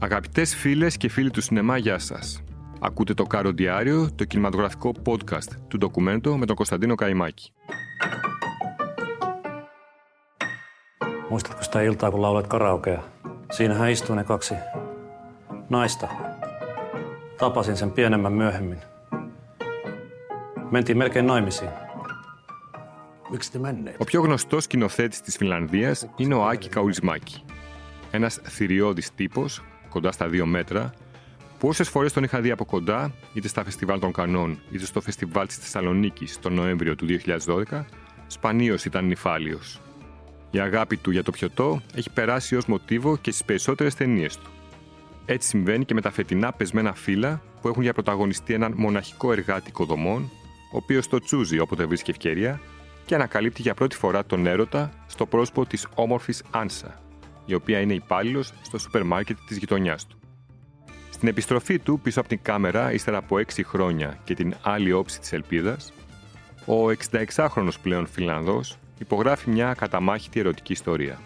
Αγαπητές φίλες και φίλοι του σινεμά, γεια σας. Ακούτε το Κάρο Διάριο, το κινηματογραφικό podcast του ντοκουμέντο με τον Κωνσταντίνο Καϊμάκη. Muistatko sitä iltaa, kun laulat karaokea? Siinähän istuu ne kaksi naista. Tapasin sen pienemmän myöhemmin. Mentiin melkein naimisiin. Miksi te menneet? Ο πιο γνωστός σκηνοθέτης της Φινλανδίας είναι ο Άκη Καουλισμάκη. Ένας θηριώδης τύπος, κοντά στα δύο μέτρα, που όσε φορές τον είχα δει από κοντά, είτε στα φεστιβάλ των Κανών, είτε στο φεστιβάλ της Θεσσαλονίκη τον Νοέμβριο του 2012, σπανίως ήταν νυφάλιος. Η αγάπη του για το πιωτό έχει περάσει ως μοτίβο και στις περισσότερες ταινίες του. Έτσι συμβαίνει και με τα φετινά πεσμένα φύλλα που έχουν για πρωταγωνιστή έναν μοναχικό εργάτη οικοδομών, ο οποίος το τσούζει όποτε βρίσκει ευκαιρία και ανακαλύπτει για πρώτη φορά τον έρωτα στο πρόσωπο της όμορφης Άνσα, η οποία είναι υπάλληλος στο σούπερ μάρκετ της γειτονιάς του. Στην επιστροφή του πίσω από την κάμερα, ύστερα από 6 χρόνια και την άλλη όψη της ελπίδας, ο 66χρονο πλέον Φιλανδός υπογράφει μια καταμάχητη ερωτική ιστορία.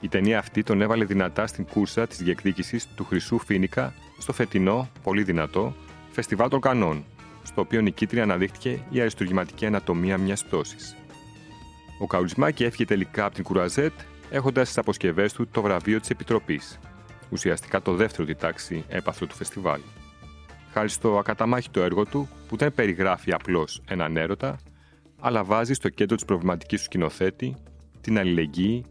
Η ταινία αυτή τον έβαλε δυνατά στην κούρσα της διεκδίκησης του Χρυσού Φίνικα στο φετινό, πολύ δυνατό, Φεστιβάλ των Κανών, στο οποίο νικήτρια αναδείχθηκε η αριστουργηματική ανατομία μιας πτώσης. Ο Καουλισμάκη έφυγε τελικά από την Κουραζέτ, έχοντας στι αποσκευές του το βραβείο της Επιτροπής, ουσιαστικά το δεύτερο τη τάξη έπαθρο του φεστιβάλ. Χάρη στο ακαταμάχητο έργο του, που δεν περιγράφει απλώς έναν έρωτα, αλλά βάζει στο κέντρο της προβληματικής του σκηνοθέτη την αλληλεγγύη,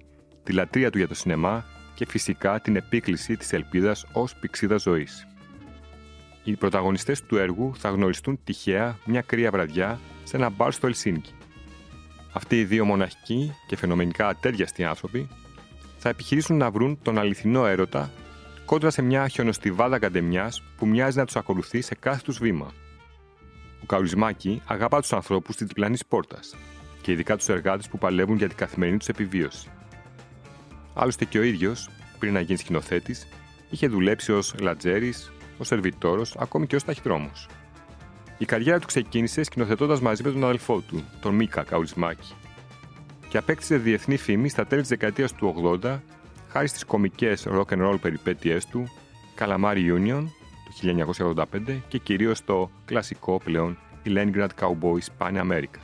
τη λατρεία του για το σινεμά και φυσικά την επίκληση της ελπίδας ως πηξίδα ζωής. Οι πρωταγωνιστές του έργου θα γνωριστούν τυχαία μια κρύα βραδιά σε ένα μπαρ στο Ελσίνκι. Αυτοί οι δύο μοναχικοί και φαινομενικά ατέριαστοι άνθρωποι θα επιχειρήσουν να βρουν τον αληθινό έρωτα κόντρα σε μια χιονοστιβάδα καντεμιάς που μοιάζει να τους ακολουθεί σε κάθε του βήμα. Ο Καουλισμάκη αγαπά τους ανθρώπους της διπλανής πόρτας και ειδικά τους εργάτες που παλεύουν για την καθημερινή τους επιβίωση. Άλλωστε και ο ίδιος, πριν να γίνει σκηνοθέτης, είχε δουλέψει ως λατζέρης, ως σερβιτόρος, ακόμη και ως ταχυδρόμος. Η καριέρα του ξεκίνησε σκηνοθετώντας μαζί με τον αδελφό του, τον Μίκα Καουλισμάκη, και απέκτησε διεθνή φήμη στα τέλη της δεκαετίας του 80 χάρη στις κομικές rock and roll περιπέτειές του Calamari Union το 1985 και κυρίως το κλασικό πλέον η Leningrad Cowboys Pan America.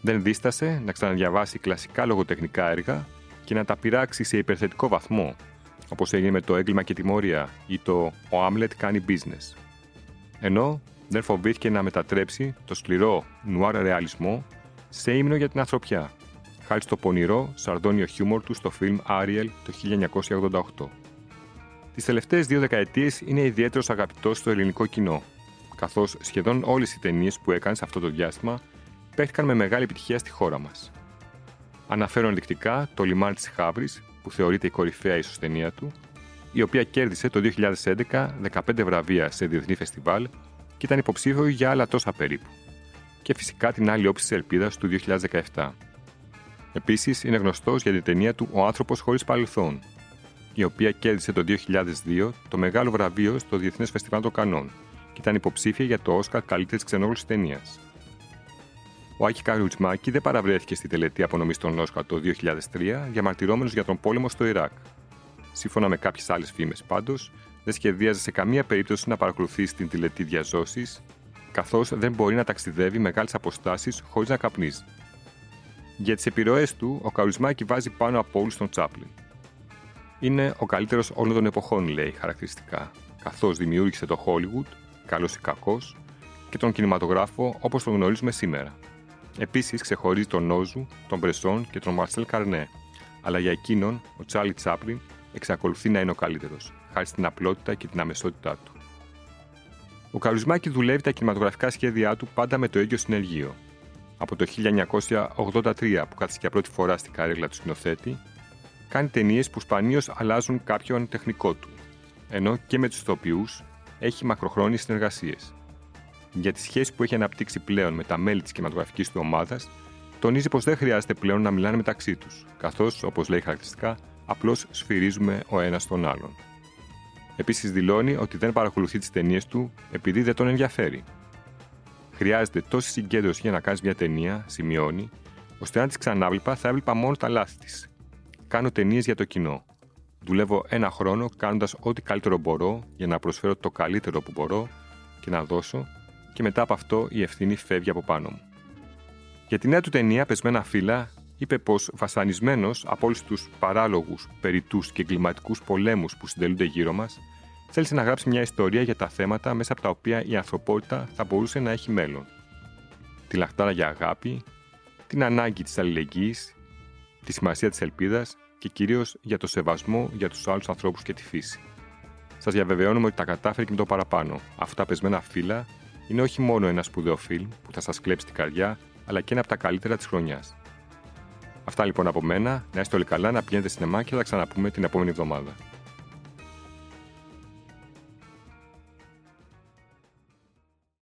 Δεν δίστασε να ξαναδιαβάσει κλασικά λογοτεχνικά έργα και να τα πειράξει σε υπερθετικό βαθμό, όπως έγινε με το έγκλημα και τιμωρία ή το «Ο Άμλετ κάνει business». Ενώ δεν φοβήθηκε να μετατρέψει το σκληρό νουάρ ρεαλισμό σε ύμνο για την ανθρωπιά, χάρη στο πονηρό σαρδόνιο χιούμορ του στο φιλμ Ariel το 1988. Τις τελευταίες δύο δεκαετίες είναι ιδιαίτερος αγαπητός στο ελληνικό κοινό, καθώς σχεδόν όλες οι ταινίες που έκανε σε αυτό το διάστημα παίχτηκαν με μεγάλη επιτυχία στη χώρα μας. Αναφέρω ενδεικτικά το Λιμάνι της Χάβρης, που θεωρείται η κορυφαία ίσω ταινία του, η οποία κέρδισε το 2011 15 βραβεία σε διεθνή φεστιβάλ και ήταν υποψήφιο για άλλα τόσα περίπου. Και φυσικά την άλλη όψη της ελπίδας του 2017. Επίσης, είναι γνωστός για την ταινία του Ο άνθρωπος χωρίς παρελθόν, η οποία κέρδισε το 2002 το μεγάλο βραβείο στο Διεθνές Φεστιβάλ των Κανών και ήταν υποψήφια για το Όσκαρ καλύτερης ξενόγλωση ταινίας. Ο Άκη Καρουτσμάκη δεν παραβρέθηκε στη τελετή απονομής των Όσκαρ το 2003, διαμαρτυρόμενος για τον πόλεμο στο Ιράκ. Σύμφωνα με κάποιες άλλες φήμες, πάντως, δεν σχεδίαζε σε καμία περίπτωση να παρακολουθήσει την τελετή διαζώσης, καθώς δεν μπορεί να ταξιδεύει μεγάλες αποστάσεις χωρίς να καπνίζει. Για τις επιρροές του, ο Καρουτσμάκη βάζει πάνω από όλους τον Τσάπλιν. Είναι ο καλύτερος όλων των εποχών, λέει χαρακτηριστικά, καθώς δημιούργησε το Hollywood, καλός ή κακός, και τον κινηματογράφο όπως τον γνωρίζουμε σήμερα. Επίσης ξεχωρίζει τον Νόζου, τον Μπρεσόν και τον Μαρσέλ Καρνέ, αλλά για εκείνον ο Τσάρλι Τσάπλιν εξακολουθεί να είναι ο καλύτερος, χάρη στην απλότητα και την αμεσότητά του. Ο Καρουσμάκη δουλεύει τα κινηματογραφικά σχέδιά του πάντα με το ίδιο συνεργείο. Από το 1983 που κάθισε για πρώτη φορά στην καρέκλα του σκηνοθέτη, κάνει ταινίες που σπανίως αλλάζουν κάποιον τεχνικό του, ενώ και με τους ηθοποιούς έχει μακροχρόνιες συνεργασίες. Για τη σχέση που έχει αναπτύξει πλέον με τα μέλη της κινηματογραφικής του ομάδας, τονίζει πως δεν χρειάζεται πλέον να μιλάνε μεταξύ τους, καθώς, όπως λέει χαρακτηριστικά, απλώς σφυρίζουμε ο ένας τον άλλον. Επίσης δηλώνει ότι δεν παρακολουθεί τις ταινίες του επειδή δεν τον ενδιαφέρει. Χρειάζεται τόση συγκέντρωση για να κάνεις μια ταινία, σημειώνει, ώστε αν της ξανάβλεπα θα έβλεπα μόνο τα λάθη της. Κάνω ταινίες για το κοινό. Δουλεύω ένα χρόνο κάνοντας ό,τι καλύτερο μπορώ για να προσφέρω το καλύτερο που μπορώ και να δώσω, και μετά από αυτό η ευθύνη φεύγει από πάνω μου. Για τη νέα του ταινία, Πεσμένα φύλλα, είπε πως βασανισμένος από όλους τους παράλογους, περιτούς και εγκληματικούς πολέμους που συντελούνται γύρω μας, θέλησε να γράψει μια ιστορία για τα θέματα μέσα από τα οποία η ανθρωπότητα θα μπορούσε να έχει μέλλον. Τη λαχτάρα για αγάπη, την ανάγκη της αλληλεγγύης, τη σημασία της ελπίδας και κυρίως για το σεβασμό για τους άλλους ανθρώπους και τη φύση. Σας διαβεβαιώνουμε ότι τα κατάφερε και με το παραπάνω. Αυτά τα πεσμένα φύλλα είναι όχι μόνο ένα σπουδαίο φιλμ που θα σας κλέψει την καρδιά, αλλά και ένα από τα καλύτερα της χρονιάς. Αυτά λοιπόν από μένα. Να είστε όλοι καλά, να πηγαίνετε σινεμά και θα τα ξαναπούμε την επόμενη εβδομάδα.